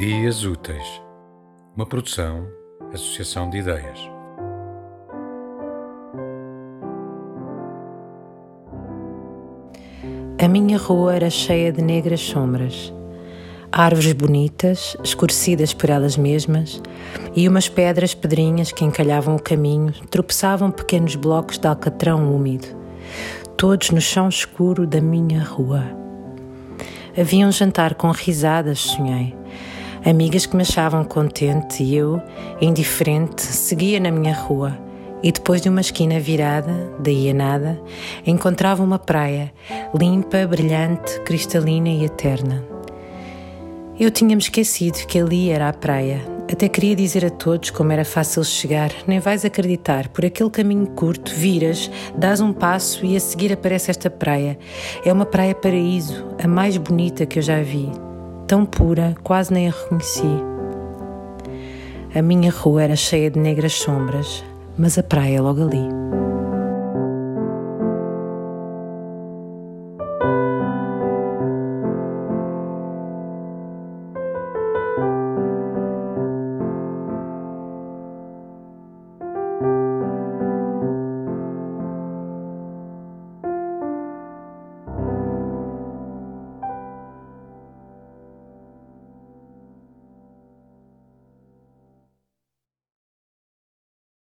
Memórias Úteis, uma produção, associação de ideias. A minha rua era cheia de negras sombras, árvores bonitas, escurecidas por elas mesmas, e umas pedras pedrinhas que encalhavam o caminho tropeçavam pequenos blocos de alcatrão úmido, todos no chão escuro da minha rua. Havia um jantar com risadas, sonhei. Amigas que me achavam contente e eu, indiferente, seguia na minha rua. E depois de uma esquina virada, daí a nada, encontrava uma praia, limpa, brilhante, cristalina e eterna. Eu tinha-me esquecido que ali era a praia. Até queria dizer a todos como era fácil chegar. Nem vais acreditar, por aquele caminho curto, viras, dás um passo e a seguir aparece esta praia. É uma praia paraíso, a mais bonita que eu já vi. Tão pura, quase nem a reconheci. A minha rua era cheia de negras sombras, mas a praia logo ali.